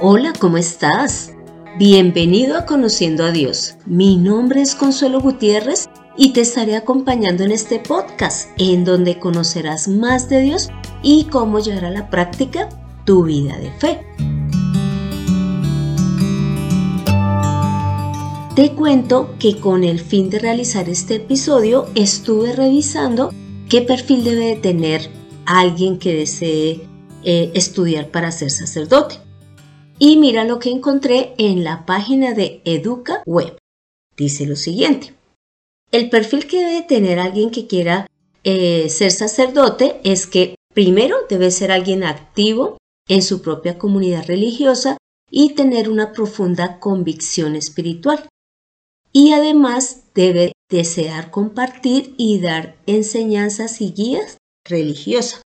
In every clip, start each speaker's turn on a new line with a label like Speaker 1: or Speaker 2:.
Speaker 1: Hola, ¿cómo estás? Bienvenido a Conociendo a Dios. Mi nombre es Consuelo Gutiérrez y te estaré acompañando en este podcast en donde conocerás más de Dios y cómo llevar a la práctica tu vida de fe. Te cuento que con el fin de realizar este episodio estuve revisando qué perfil debe tener alguien que desee eh, estudiar para ser sacerdote. Y mira lo que encontré en la página de Educa Web. Dice lo siguiente. El perfil que debe tener alguien que quiera eh, ser sacerdote es que primero debe ser alguien activo en su propia comunidad religiosa y tener una profunda convicción espiritual. Y además debe desear compartir y dar enseñanzas y guías religiosas.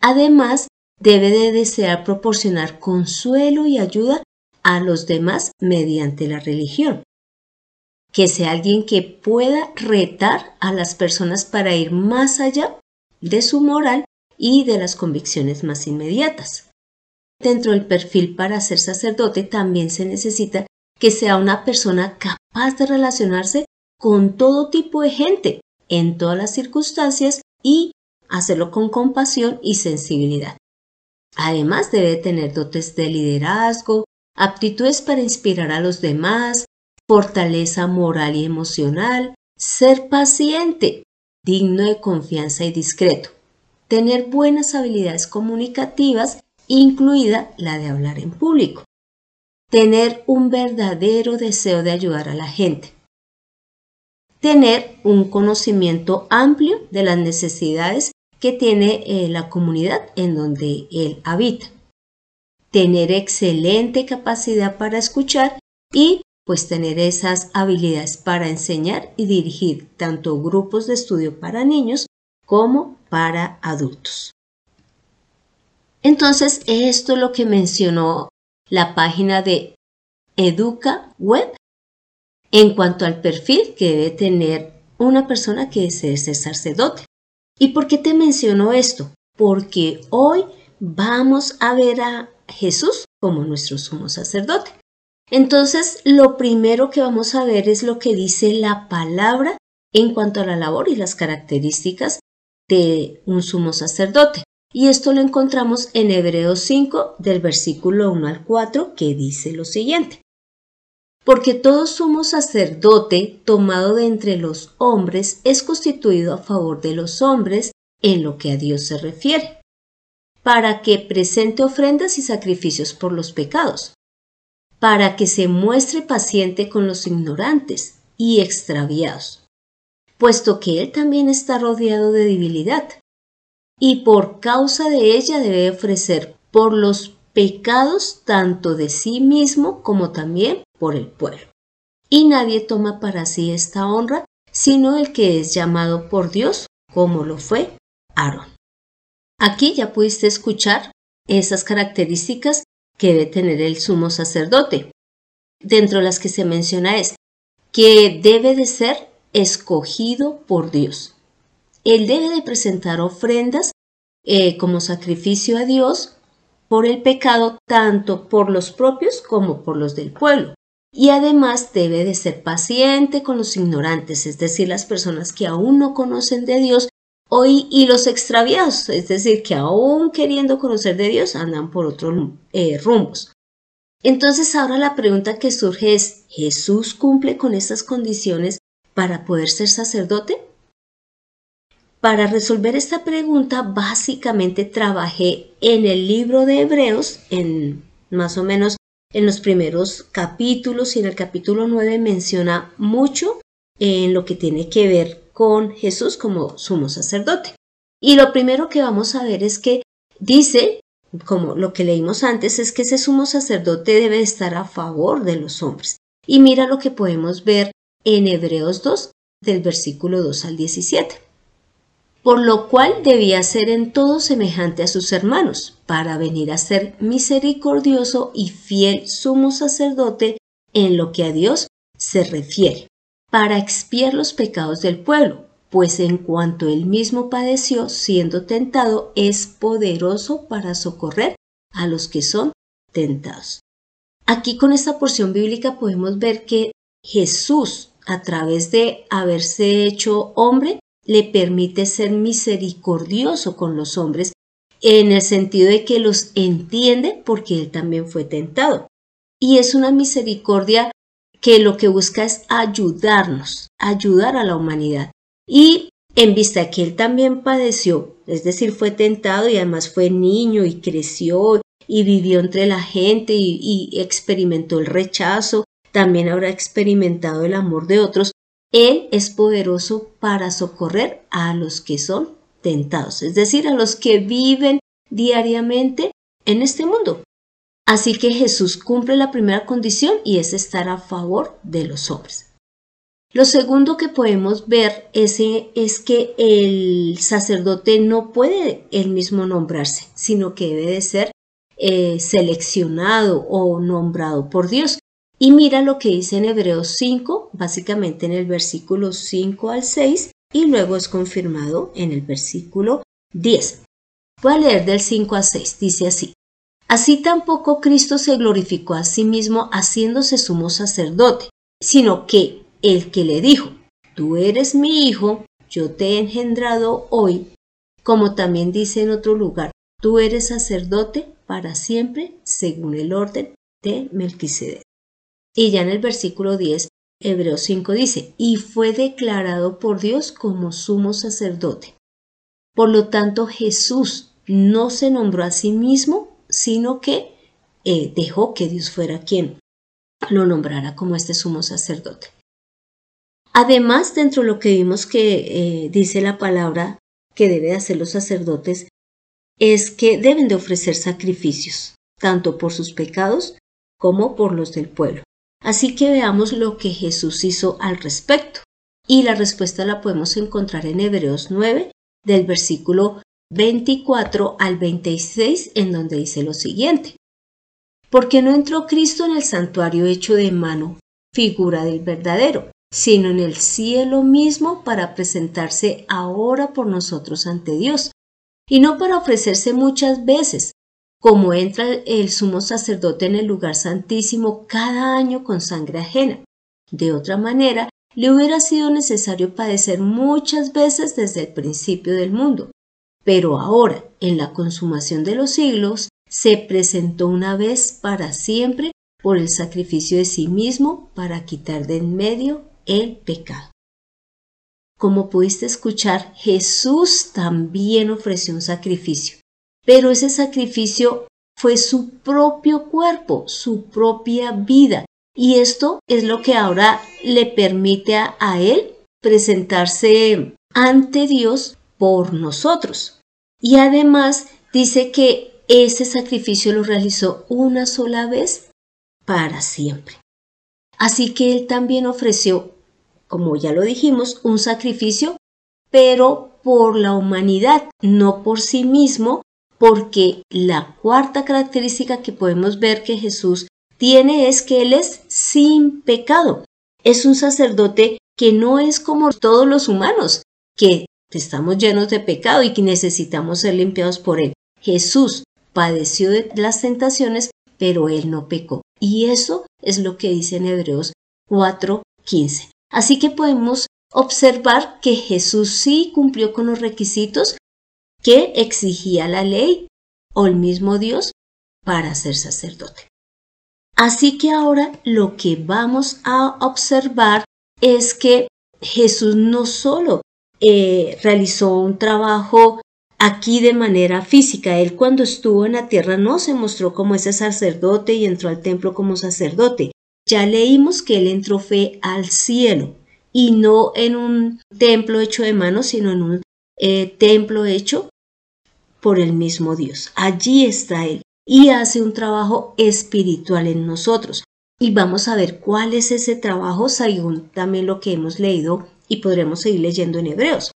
Speaker 1: Además, debe de desear proporcionar consuelo y ayuda a los demás mediante la religión. Que sea alguien que pueda retar a las personas para ir más allá de su moral y de las convicciones más inmediatas. Dentro del perfil para ser sacerdote también se necesita que sea una persona capaz de relacionarse con todo tipo de gente en todas las circunstancias y hacerlo con compasión y sensibilidad. Además debe tener dotes de liderazgo, aptitudes para inspirar a los demás, fortaleza moral y emocional, ser paciente, digno de confianza y discreto, tener buenas habilidades comunicativas, incluida la de hablar en público, tener un verdadero deseo de ayudar a la gente, tener un conocimiento amplio de las necesidades que tiene eh, la comunidad en donde él habita. Tener excelente capacidad para escuchar y pues tener esas habilidades para enseñar y dirigir tanto grupos de estudio para niños como para adultos. Entonces, esto es lo que mencionó la página de Educa Web en cuanto al perfil que debe tener una persona que desee ser sacerdote. ¿Y por qué te menciono esto? Porque hoy vamos a ver a Jesús como nuestro sumo sacerdote. Entonces, lo primero que vamos a ver es lo que dice la palabra en cuanto a la labor y las características de un sumo sacerdote. Y esto lo encontramos en Hebreos 5 del versículo 1 al 4 que dice lo siguiente porque todo sumo sacerdote tomado de entre los hombres es constituido a favor de los hombres en lo que a Dios se refiere, para que presente ofrendas y sacrificios por los pecados, para que se muestre paciente con los ignorantes y extraviados, puesto que él también está rodeado de debilidad, y por causa de ella debe ofrecer por los pecados tanto de sí mismo como también por el pueblo. Y nadie toma para sí esta honra, sino el que es llamado por Dios, como lo fue Aarón. Aquí ya pudiste escuchar esas características que debe tener el sumo sacerdote. Dentro de las que se menciona es que debe de ser escogido por Dios. Él debe de presentar ofrendas eh, como sacrificio a Dios por el pecado tanto por los propios como por los del pueblo y además debe de ser paciente con los ignorantes, es decir, las personas que aún no conocen de Dios hoy y los extraviados, es decir, que aún queriendo conocer de Dios andan por otros eh, rumbos. Entonces ahora la pregunta que surge es, ¿Jesús cumple con estas condiciones para poder ser sacerdote? Para resolver esta pregunta, básicamente trabajé en el libro de Hebreos, en más o menos en los primeros capítulos y en el capítulo 9 menciona mucho en lo que tiene que ver con Jesús como sumo sacerdote. Y lo primero que vamos a ver es que dice, como lo que leímos antes, es que ese sumo sacerdote debe estar a favor de los hombres. Y mira lo que podemos ver en Hebreos 2, del versículo 2 al 17 por lo cual debía ser en todo semejante a sus hermanos, para venir a ser misericordioso y fiel sumo sacerdote en lo que a Dios se refiere, para expiar los pecados del pueblo, pues en cuanto él mismo padeció siendo tentado, es poderoso para socorrer a los que son tentados. Aquí con esta porción bíblica podemos ver que Jesús, a través de haberse hecho hombre, le permite ser misericordioso con los hombres en el sentido de que los entiende porque él también fue tentado. Y es una misericordia que lo que busca es ayudarnos, ayudar a la humanidad. Y en vista que él también padeció, es decir, fue tentado y además fue niño y creció y vivió entre la gente y, experimentó el rechazo, también habrá experimentado el amor de otros, él es poderoso para socorrer a los que son tentados, es decir, a los que viven diariamente en este mundo. Así que Jesús cumple la primera condición y es estar a favor de los hombres. Lo segundo que podemos ver es, que el sacerdote no puede él mismo nombrarse, sino que debe de ser eh, seleccionado o nombrado por Dios. Y mira lo que dice en Hebreos 5, básicamente en el versículo 5 al 6, y luego es confirmado en el versículo 10. Voy a leer del 5 al 6, dice así. Así tampoco Cristo se glorificó a sí mismo haciéndose sumo sacerdote, sino que el que le dijo, tú eres mi hijo, yo te he engendrado hoy, como también dice en otro lugar, tú eres sacerdote para siempre según el orden de Melquisedec. Y ya en el versículo 10, Hebreos 5 dice, y fue declarado por Dios como sumo sacerdote. Por lo tanto, Jesús no se nombró a sí mismo sino que eh, dejó que Dios fuera quien lo nombrara como este sumo sacerdote. Además, dentro de lo que vimos que eh, dice la palabra que debe hacer los sacerdotes, es que deben de ofrecer sacrificios, tanto por sus pecados como por los del pueblo. Así que veamos lo que Jesús hizo al respecto. Y la respuesta la podemos encontrar en Hebreos 9, del versículo 24 al 26 en donde dice lo siguiente. Porque no entró Cristo en el santuario hecho de mano, figura del verdadero, sino en el cielo mismo para presentarse ahora por nosotros ante Dios, y no para ofrecerse muchas veces, como entra el sumo sacerdote en el lugar santísimo cada año con sangre ajena. De otra manera, le hubiera sido necesario padecer muchas veces desde el principio del mundo. Pero ahora, en la consumación de los siglos, se presentó una vez para siempre por el sacrificio de sí mismo para quitar de en medio el pecado. Como pudiste escuchar, Jesús también ofreció un sacrificio, pero ese sacrificio fue su propio cuerpo, su propia vida, y esto es lo que ahora le permite a, él presentarse ante Dios por nosotros. Y además dice que ese sacrificio lo realizó una sola vez para siempre. Así que él también ofreció, como ya lo dijimos, un sacrificio, pero por la humanidad, no por sí mismo, porque la cuarta característica que podemos ver que Jesús tiene es que Él es sin pecado. Es un sacerdote que no es como todos los humanos, que estamos llenos de pecado y que necesitamos ser limpiados por Él. Jesús padeció de las tentaciones, pero Él no pecó. Y eso es lo que dice en Hebreos 4:15. Así que podemos observar que Jesús sí cumplió con los requisitos que exigía la ley o el mismo Dios para ser sacerdote. Así que ahora lo que vamos a observar es que Jesús no solo eh, realizó un trabajo aquí de manera física. Él cuando estuvo en la tierra no se mostró como ese sacerdote y entró al templo como sacerdote. Ya leímos que él entró fe al cielo y no en un templo hecho de manos, sino en un eh, templo hecho por el mismo Dios. Allí está Él y hace un trabajo espiritual en nosotros. Y vamos a ver cuál es ese trabajo según también lo que hemos leído y podremos seguir leyendo en Hebreos.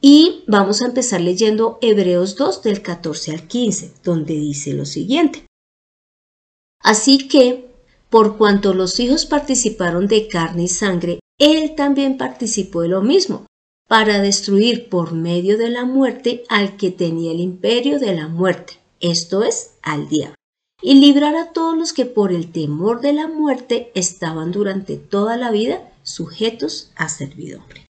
Speaker 1: Y vamos a empezar leyendo Hebreos 2 del 14 al 15, donde dice lo siguiente. Así que, por cuanto los hijos participaron de carne y sangre, él también participó de lo mismo, para destruir por medio de la muerte al que tenía el imperio de la muerte, esto es, al diablo, y librar a todos los que por el temor de la muerte estaban durante toda la vida sujetos a servidumbre.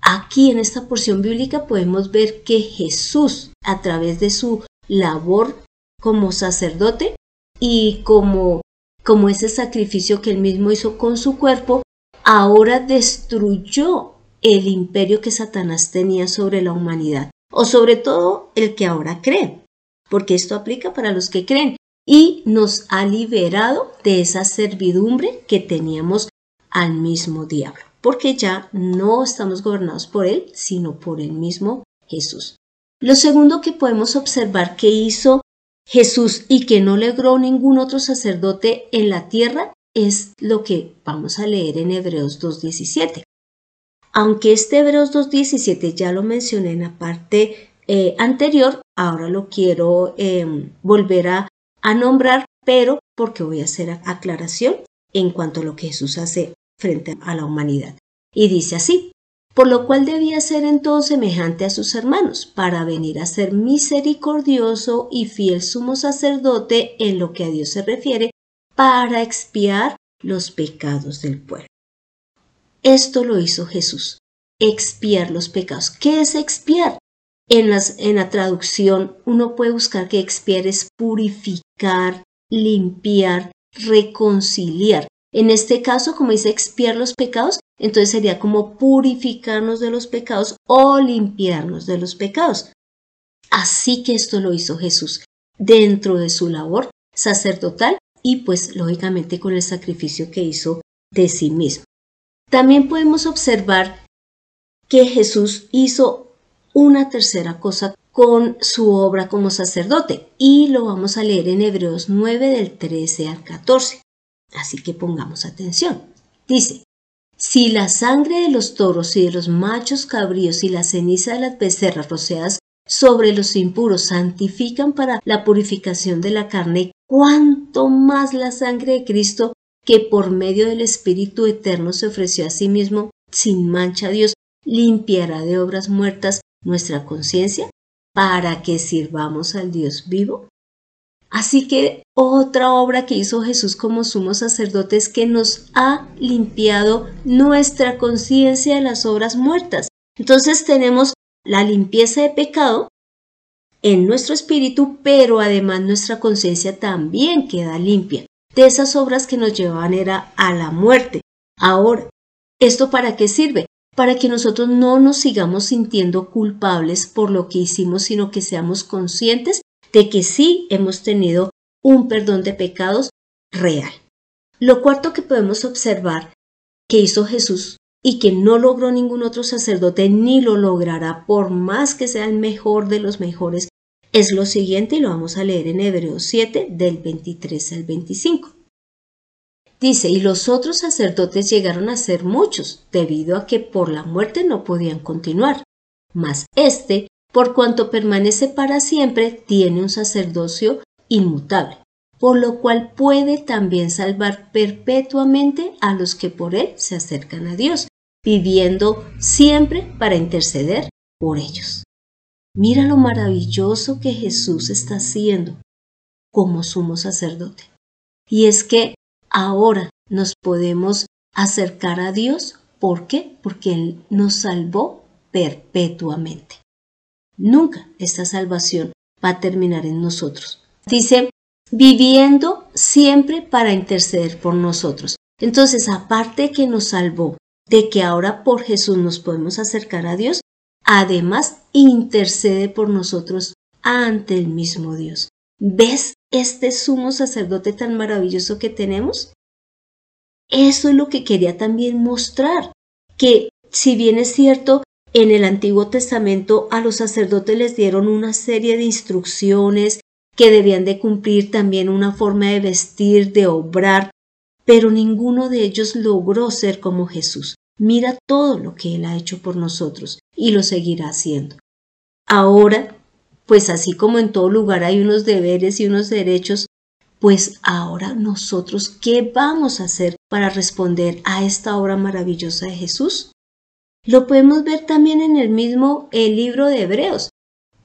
Speaker 1: Aquí en esta porción bíblica podemos ver que Jesús, a través de su labor como sacerdote y como, como ese sacrificio que él mismo hizo con su cuerpo, ahora destruyó el imperio que Satanás tenía sobre la humanidad, o sobre todo el que ahora cree, porque esto aplica para los que creen, y nos ha liberado de esa servidumbre que teníamos al mismo diablo, porque ya no estamos gobernados por él, sino por el mismo Jesús. Lo segundo que podemos observar que hizo Jesús y que no logró ningún otro sacerdote en la tierra es lo que vamos a leer en Hebreos 2.17. Aunque este Hebreos 2.17 ya lo mencioné en la parte eh, anterior, ahora lo quiero em, volver a, a nombrar, pero porque voy a hacer aclaración en cuanto a lo que Jesús hace frente a la humanidad. Y dice así, por lo cual debía ser en todo semejante a sus hermanos, para venir a ser misericordioso y fiel sumo sacerdote en lo que a Dios se refiere, para expiar los pecados del pueblo. Esto lo hizo Jesús, expiar los pecados. ¿Qué es expiar? En, la traducción uno puede buscar que expiar es purificar, limpiar, reconciliar. En este caso, como dice expiar los pecados, entonces sería como purificarnos de los pecados o limpiarnos de los pecados. Así que esto lo hizo Jesús dentro de su labor sacerdotal y pues lógicamente con el sacrificio que hizo de sí mismo. También podemos observar que Jesús hizo una tercera cosa con su obra como sacerdote y lo vamos a leer en Hebreos 9 del 13 al 14. Así que pongamos atención. Dice, si la sangre de los toros y de los machos cabríos y la ceniza de las becerras roceadas sobre los impuros santifican para la purificación de la carne, cuánto más la sangre de Cristo, que por medio del Espíritu Eterno se ofreció a sí mismo sin mancha a Dios, limpiará de obras muertas nuestra conciencia para que sirvamos al Dios vivo. Así que otra obra que hizo Jesús como sumo sacerdote es que nos ha limpiado nuestra conciencia de las obras muertas. Entonces tenemos la limpieza de pecado en nuestro espíritu, pero además nuestra conciencia también queda limpia de esas obras que nos llevaban era a la muerte. Ahora, ¿esto para qué sirve? Para que nosotros no nos sigamos sintiendo culpables por lo que hicimos, sino que seamos conscientes de que sí hemos tenido un perdón de pecados real. Lo cuarto que podemos observar que hizo Jesús y que no logró ningún otro sacerdote ni lo logrará por más que sea el mejor de los mejores, es lo siguiente y lo vamos a leer en Hebreos 7 del 23 al 25. Dice, y los otros sacerdotes llegaron a ser muchos, debido a que por la muerte no podían continuar. Mas este por cuanto permanece para siempre, tiene un sacerdocio inmutable, por lo cual puede también salvar perpetuamente a los que por él se acercan a Dios, viviendo siempre para interceder por ellos. Mira lo maravilloso que Jesús está haciendo como sumo sacerdote. Y es que ahora nos podemos acercar a Dios. ¿Por qué? Porque Él nos salvó perpetuamente. Nunca esta salvación va a terminar en nosotros. Dice, viviendo siempre para interceder por nosotros. Entonces, aparte que nos salvó, de que ahora por Jesús nos podemos acercar a Dios, además intercede por nosotros ante el mismo Dios. ¿Ves este sumo sacerdote tan maravilloso que tenemos? Eso es lo que quería también mostrar, que si bien es cierto, en el Antiguo Testamento a los sacerdotes les dieron una serie de instrucciones que debían de cumplir también una forma de vestir, de obrar, pero ninguno de ellos logró ser como Jesús. Mira todo lo que Él ha hecho por nosotros y lo seguirá haciendo. Ahora, pues así como en todo lugar hay unos deberes y unos derechos, pues ahora nosotros, ¿qué vamos a hacer para responder a esta obra maravillosa de Jesús? Lo podemos ver también en el mismo el libro de Hebreos.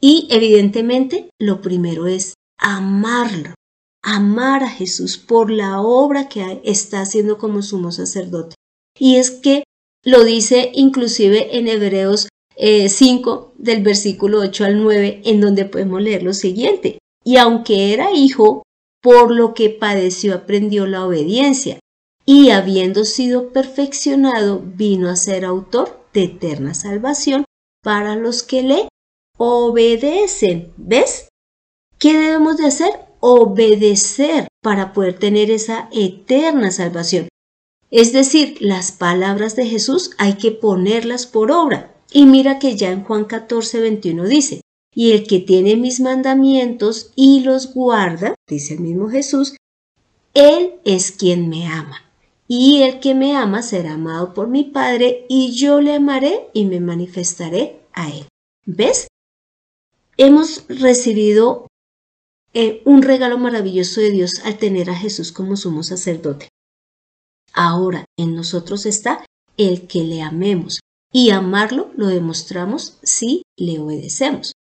Speaker 1: Y evidentemente lo primero es amarlo. amar a Jesús por la obra que está haciendo como sumo sacerdote. Y es que lo dice inclusive en Hebreos 5 eh, del versículo 8 al 9, en donde podemos leer lo siguiente. Y aunque era hijo, por lo que padeció aprendió la obediencia, y habiendo sido perfeccionado, vino a ser autor de eterna salvación para los que le obedecen. ¿Ves? ¿Qué debemos de hacer? Obedecer para poder tener esa eterna salvación. Es decir, las palabras de Jesús hay que ponerlas por obra. Y mira que ya en Juan 14, 21 dice, y el que tiene mis mandamientos y los guarda, dice el mismo Jesús, él es quien me ama. Y el que me ama será amado por mi Padre, y yo le amaré y me manifestaré a él. ¿Ves? Hemos recibido eh, un regalo maravilloso de Dios al tener a Jesús como sumo sacerdote. Ahora en nosotros está el que le amemos y amarlo lo demostramos si le obedecemos.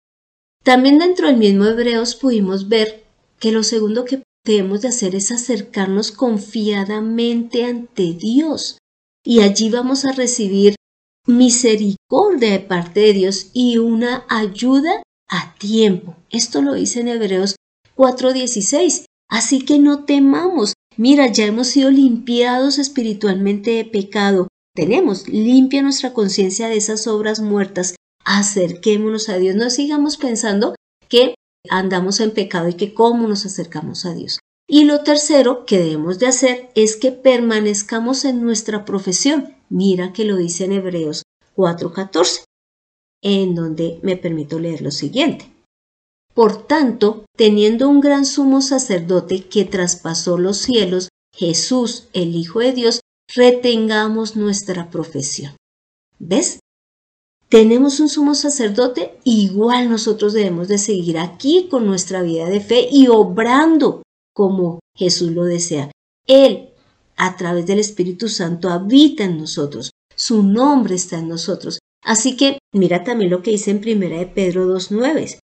Speaker 1: También dentro del mismo Hebreos pudimos ver que lo segundo que debemos de hacer es acercarnos confiadamente ante Dios y allí vamos a recibir misericordia de parte de Dios y una ayuda a tiempo. Esto lo dice en Hebreos 4:16. Así que no temamos, Mira, ya hemos sido limpiados espiritualmente de pecado. Tenemos limpia nuestra conciencia de esas obras muertas. Acerquémonos a Dios. No sigamos pensando que andamos en pecado y que cómo nos acercamos a Dios. Y lo tercero que debemos de hacer es que permanezcamos en nuestra profesión. Mira que lo dice en Hebreos 4:14, en donde me permito leer lo siguiente. Por tanto, teniendo un gran sumo sacerdote que traspasó los cielos, Jesús, el Hijo de Dios, retengamos nuestra profesión. ¿Ves? Tenemos un sumo sacerdote, igual nosotros debemos de seguir aquí con nuestra vida de fe y obrando como Jesús lo desea. Él, a través del Espíritu Santo, habita en nosotros. Su nombre está en nosotros. Así que mira también lo que dice en 1 de Pedro 2.9.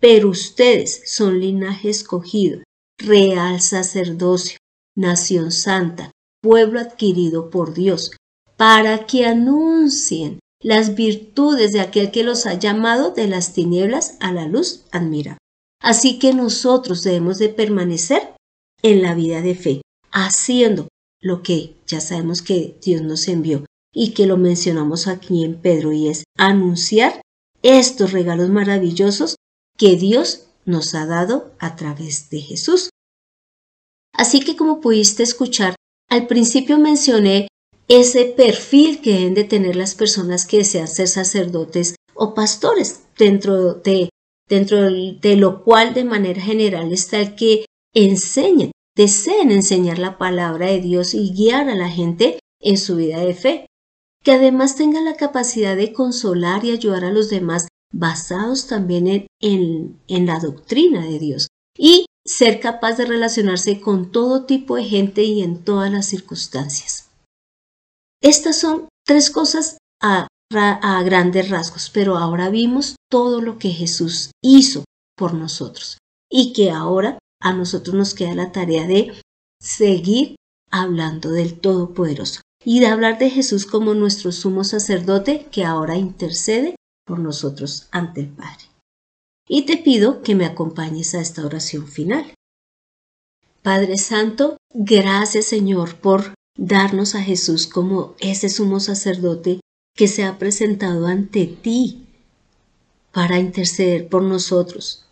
Speaker 1: Pero ustedes son linaje escogido, real sacerdocio, nación santa, pueblo adquirido por Dios, para que anuncien las virtudes de aquel que los ha llamado de las tinieblas a la luz admira. Así que nosotros debemos de permanecer en la vida de fe, haciendo lo que ya sabemos que Dios nos envió y que lo mencionamos aquí en Pedro y es anunciar estos regalos maravillosos que Dios nos ha dado a través de Jesús. Así que como pudiste escuchar, al principio mencioné ese perfil que deben de tener las personas que desean ser sacerdotes o pastores, dentro de, dentro de lo cual de manera general está el que enseñen, deseen enseñar la palabra de Dios y guiar a la gente en su vida de fe, que además tenga la capacidad de consolar y ayudar a los demás basados también en, en, la doctrina de Dios. Y ser capaz de relacionarse con todo tipo de gente y en todas las circunstancias. Estas son tres cosas a, grandes rasgos, pero ahora vimos todo lo que Jesús hizo por nosotros y que ahora a nosotros nos queda la tarea de seguir hablando del Todopoderoso y de hablar de Jesús como nuestro sumo sacerdote que ahora intercede por nosotros ante el Padre. Y te pido que me acompañes a esta oración final. Padre Santo, gracias Señor por darnos a Jesús como ese sumo sacerdote que se ha presentado ante ti para interceder por nosotros,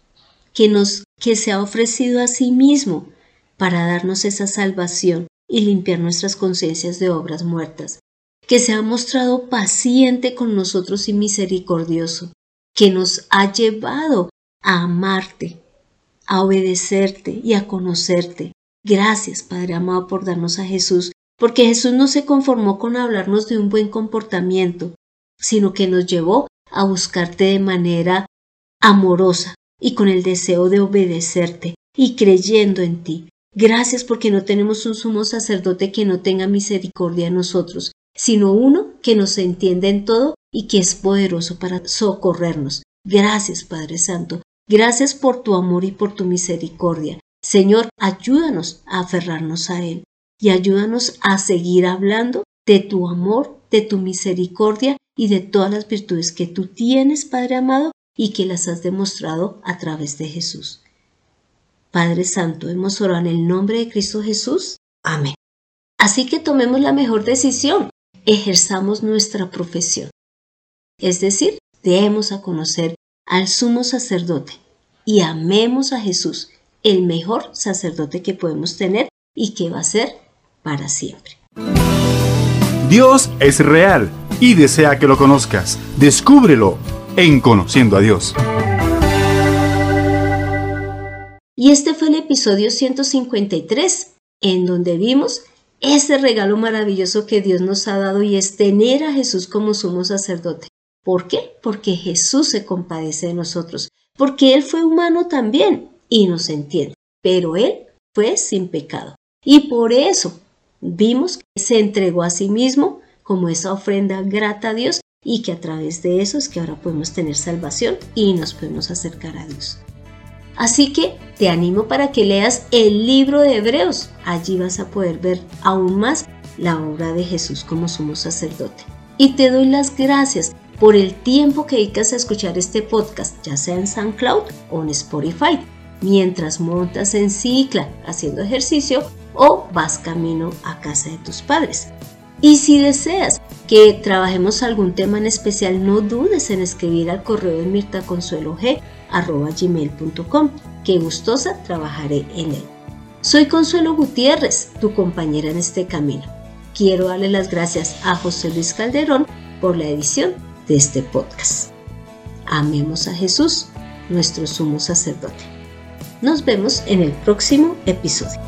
Speaker 1: que nos que se ha ofrecido a sí mismo para darnos esa salvación y limpiar nuestras conciencias de obras muertas que se ha mostrado paciente con nosotros y misericordioso, que nos ha llevado a amarte, a obedecerte y a conocerte. Gracias, Padre amado, por darnos a Jesús, porque Jesús no se conformó con hablarnos de un buen comportamiento, sino que nos llevó a buscarte de manera amorosa y con el deseo de obedecerte y creyendo en ti. Gracias porque no tenemos un sumo sacerdote que no tenga misericordia de nosotros, sino uno que nos entiende en todo y que es poderoso para socorrernos. Gracias, Padre Santo. Gracias por tu amor y por tu misericordia. Señor, ayúdanos a aferrarnos a Él y ayúdanos a seguir hablando de tu amor, de tu misericordia y de todas las virtudes que tú tienes, Padre amado, y que las has demostrado a través de Jesús. Padre Santo, hemos orado en el nombre de Cristo Jesús. Amén. Así que tomemos la mejor decisión, ejerzamos nuestra profesión. Es decir, demos a conocer al sumo sacerdote y amemos a Jesús, el mejor sacerdote que podemos tener y que va a ser para siempre.
Speaker 2: Dios es real y desea que lo conozcas. Descúbrelo en Conociendo a Dios.
Speaker 1: Y este fue el episodio 153, en donde vimos ese regalo maravilloso que Dios nos ha dado y es tener a Jesús como sumo sacerdote. ¿Por qué? Porque Jesús se compadece de nosotros, porque Él fue humano también y nos entiende, pero Él fue sin pecado. Y por eso vimos que se entregó a sí mismo como esa ofrenda grata a Dios y que a través de eso es que ahora podemos tener salvación y nos podemos acercar a Dios. Así que te animo para que leas el libro de Hebreos. Allí vas a poder ver aún más la obra de Jesús como sumo sacerdote. Y te doy las gracias por el tiempo que dedicas a escuchar este podcast, ya sea en SoundCloud o en Spotify, mientras montas en cicla haciendo ejercicio o vas camino a casa de tus padres. Y si deseas que trabajemos algún tema en especial, no dudes en escribir al correo de Mirta Consuelo G gmail.com, que gustosa trabajaré en él. Soy Consuelo Gutiérrez, tu compañera en este camino. Quiero darle las gracias a José Luis Calderón por la edición de este podcast. Amemos a Jesús, nuestro sumo sacerdote. Nos vemos en el próximo episodio.